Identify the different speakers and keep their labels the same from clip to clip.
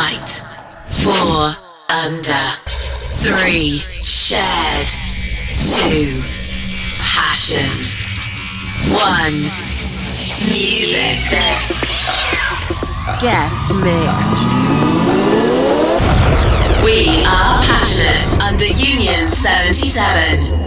Speaker 1: night. Four under. Three shared. Two passion. One music.
Speaker 2: Guest mix.
Speaker 1: We are passionate under Union 77.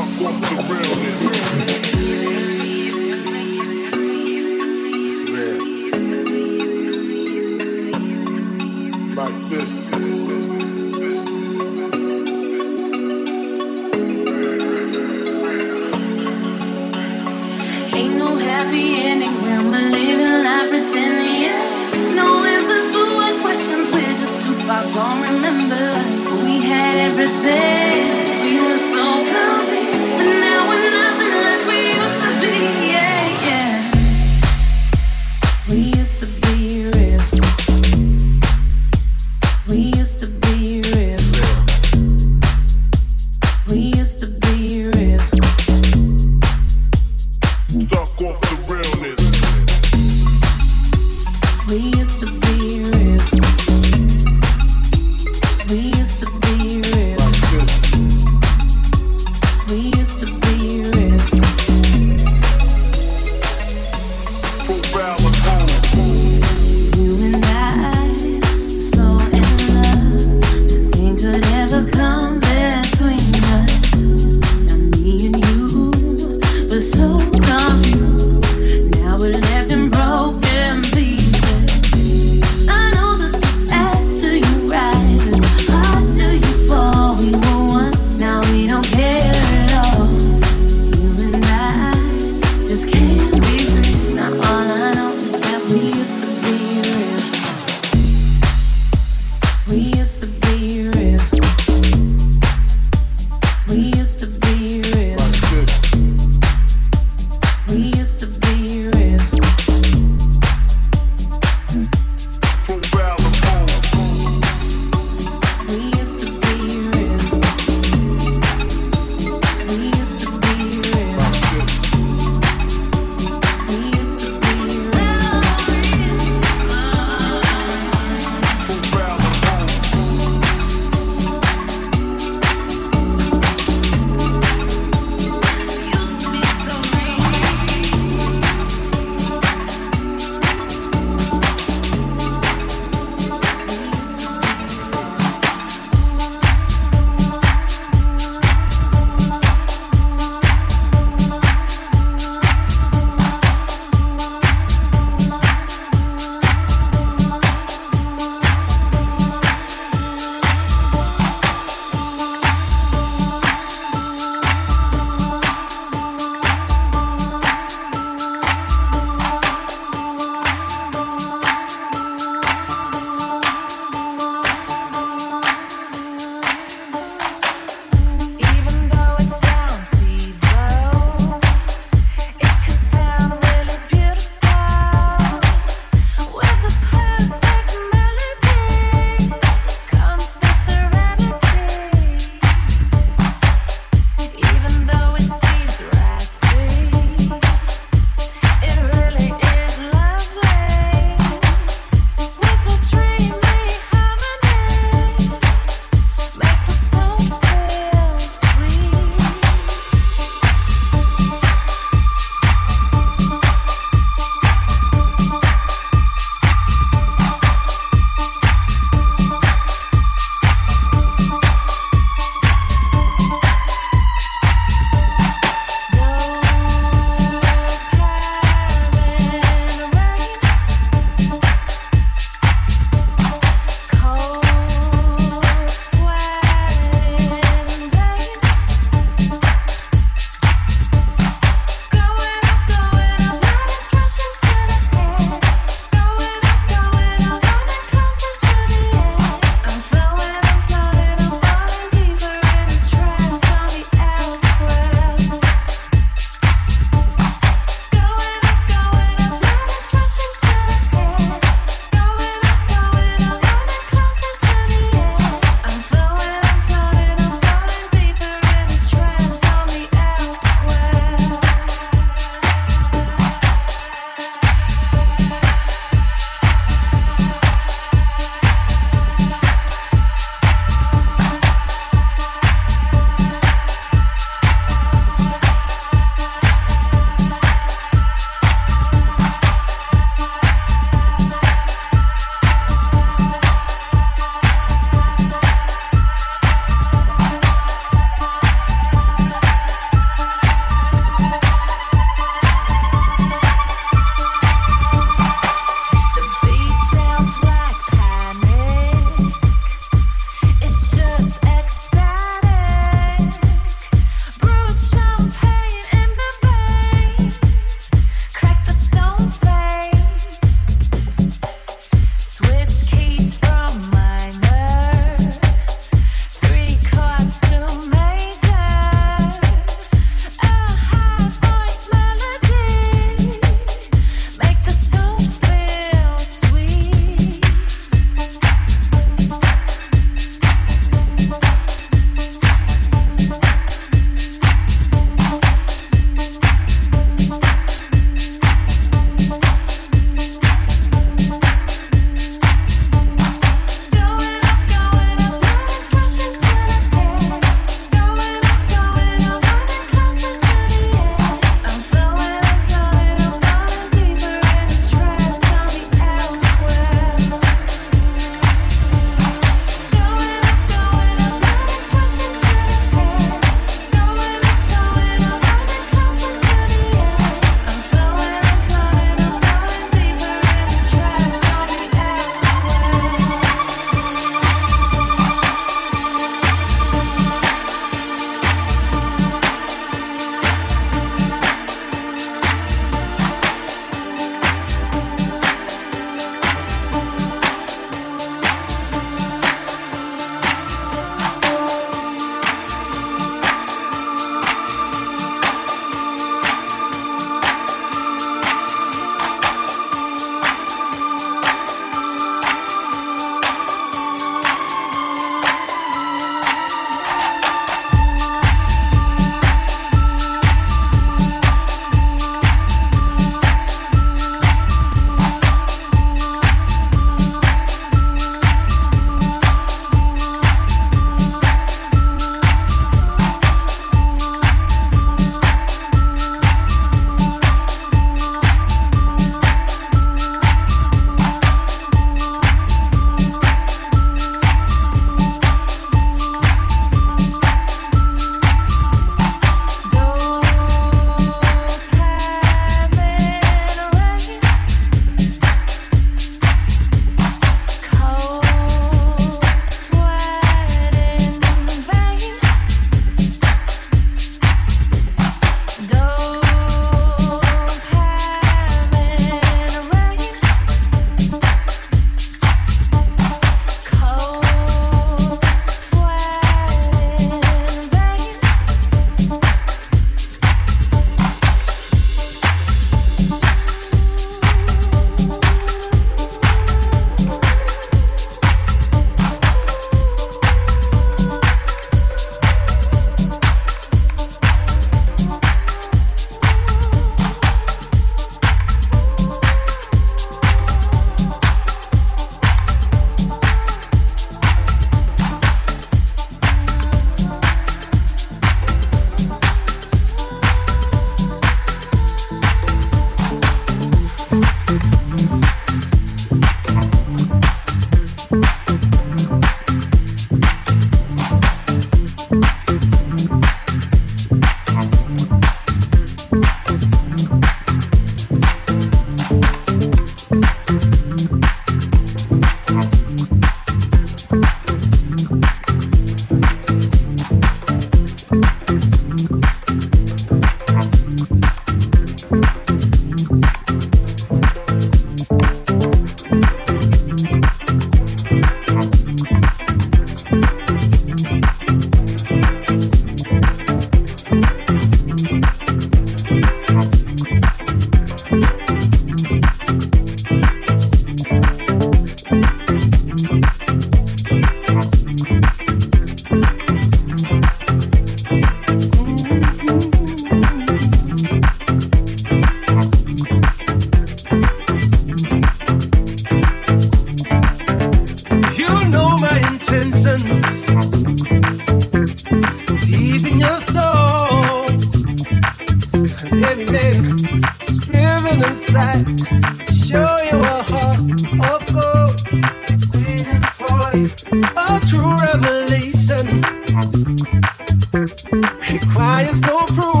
Speaker 2: Till the day that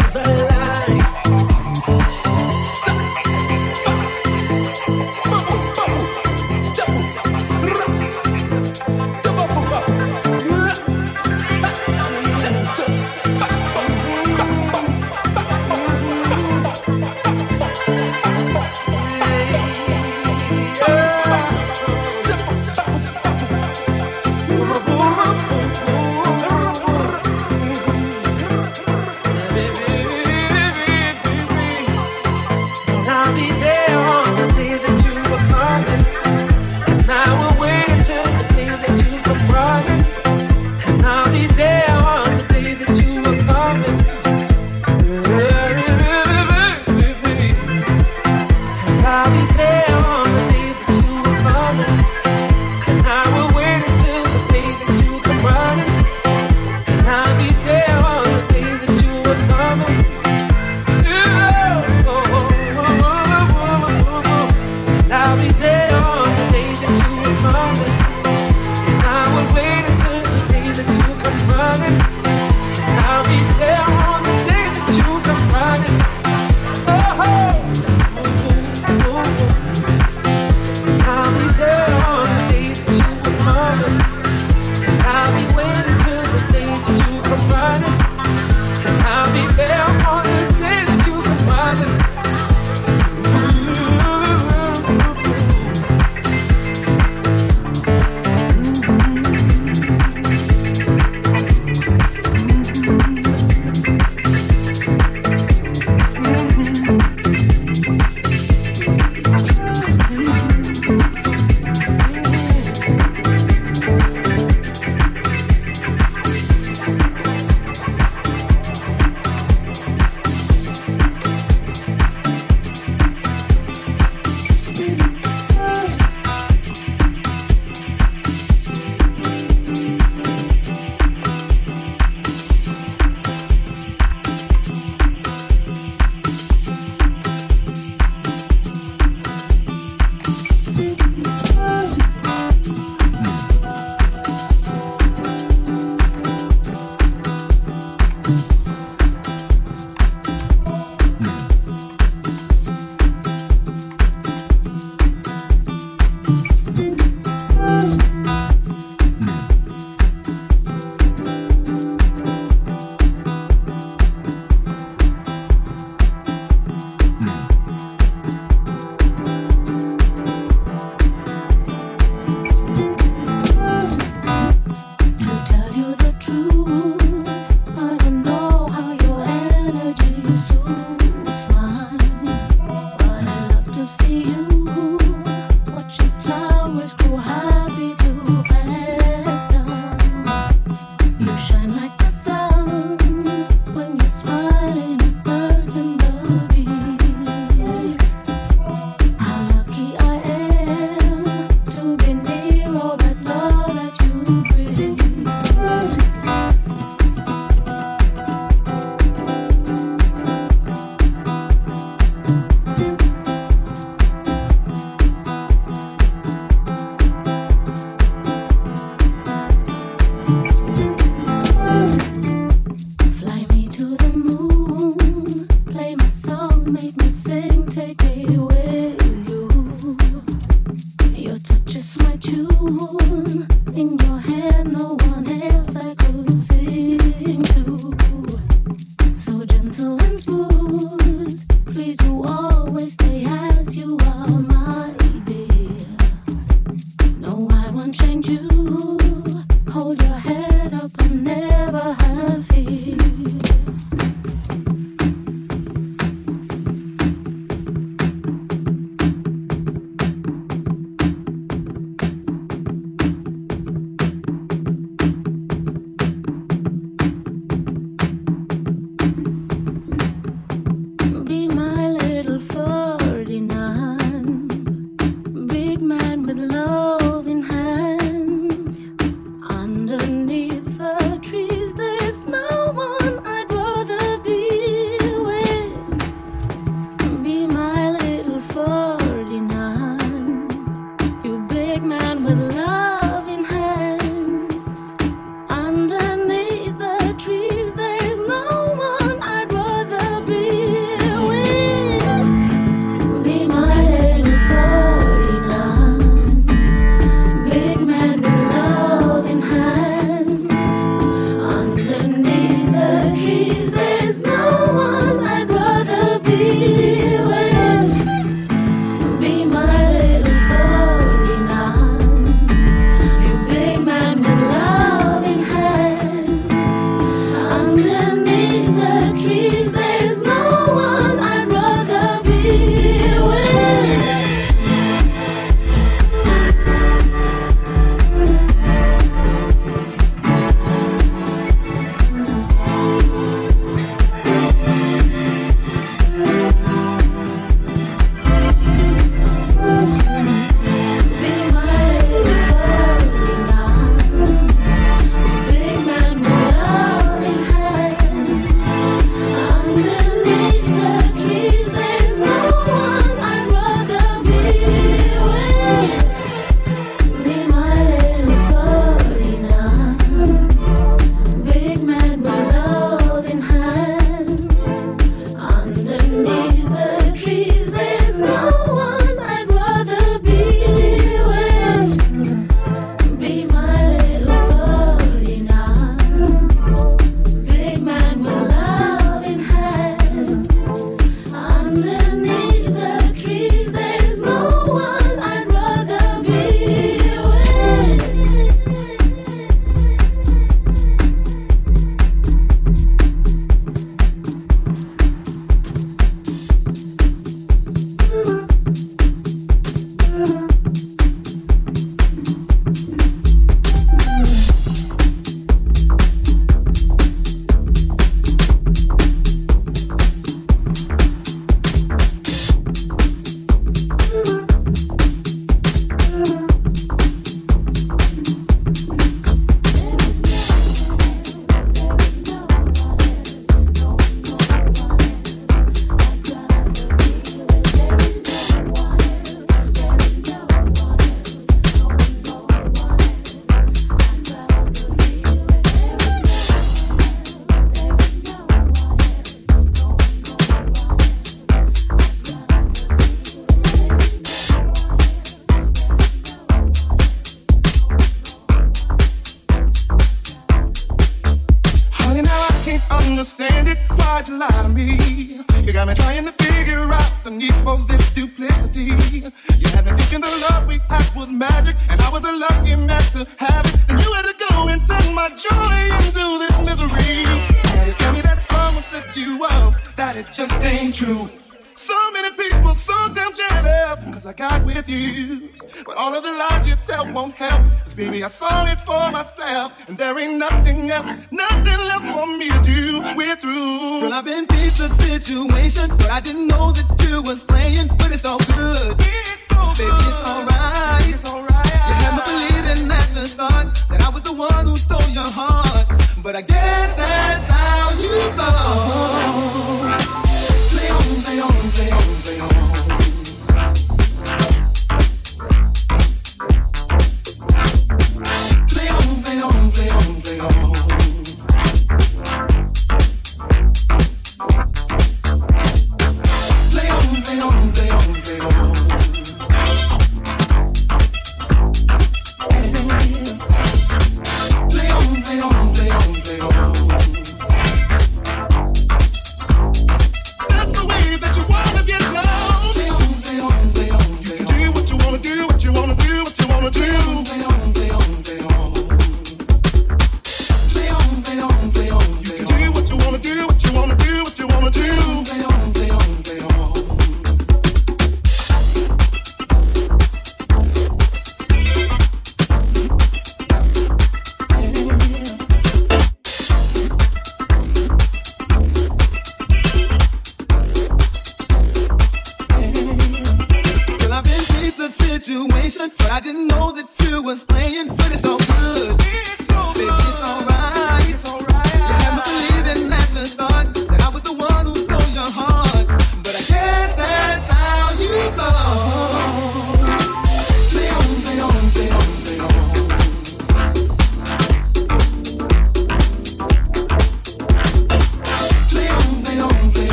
Speaker 3: outside.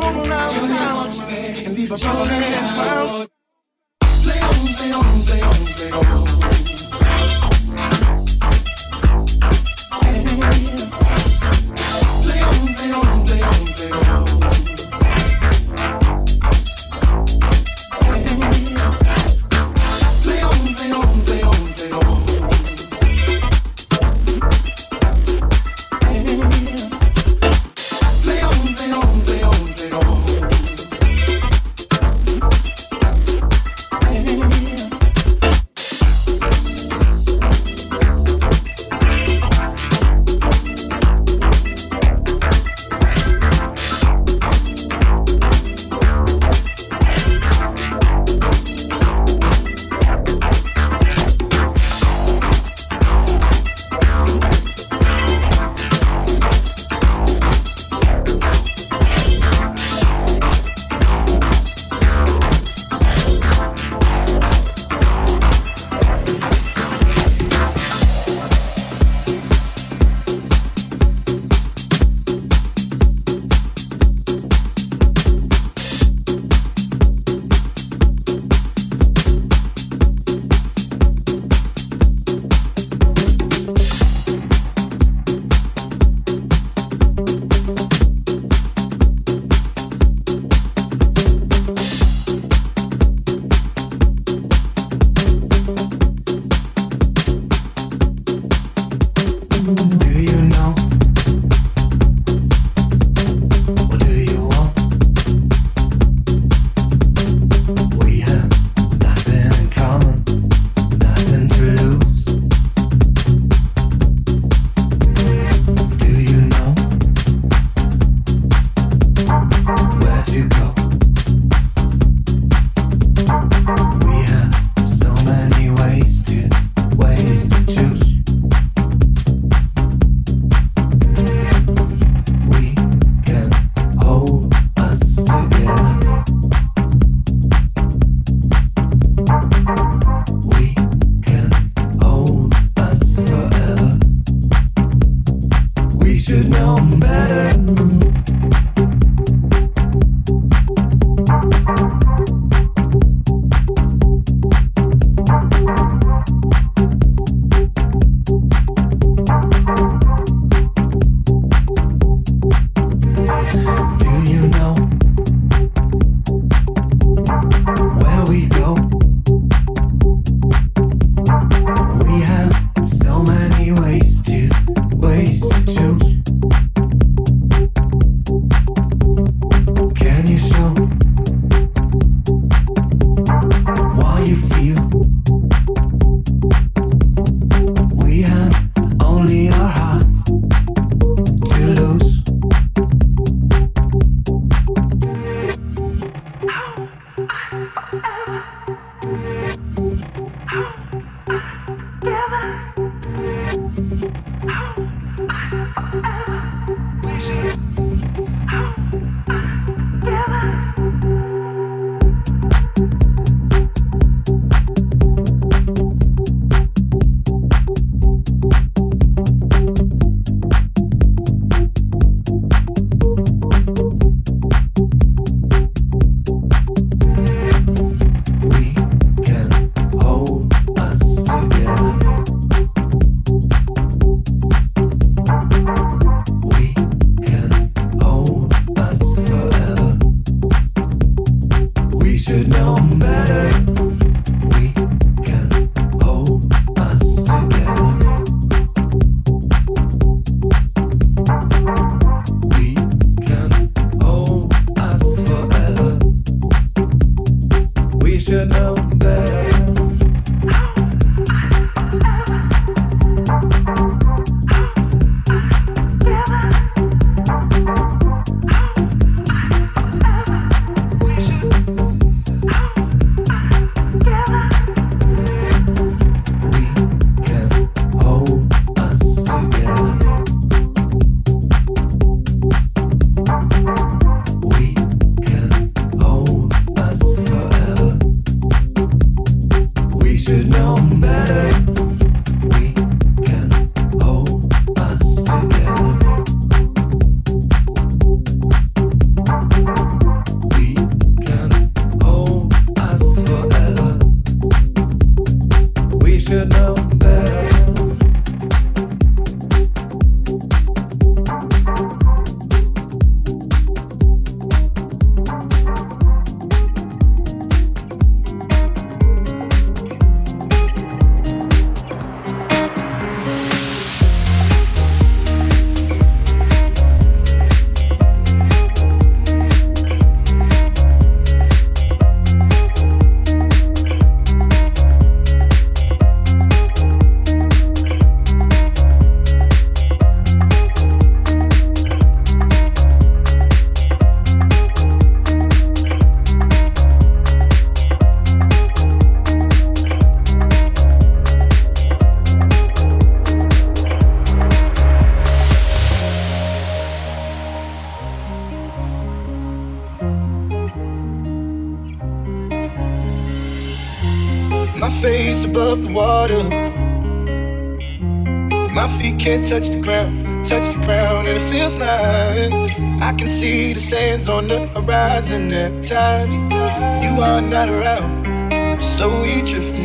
Speaker 3: roll around town and leave a brown and
Speaker 4: brown. Play on, play on, play on, play on. hands on
Speaker 5: the horizon every time you are not around. Slowly drifting.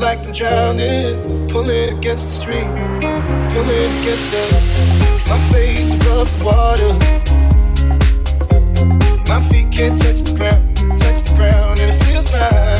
Speaker 5: like I'm drowning. Pulling against the street, pulling against the. My face above the water. My feet can't touch the ground, touch the ground, and it feels like.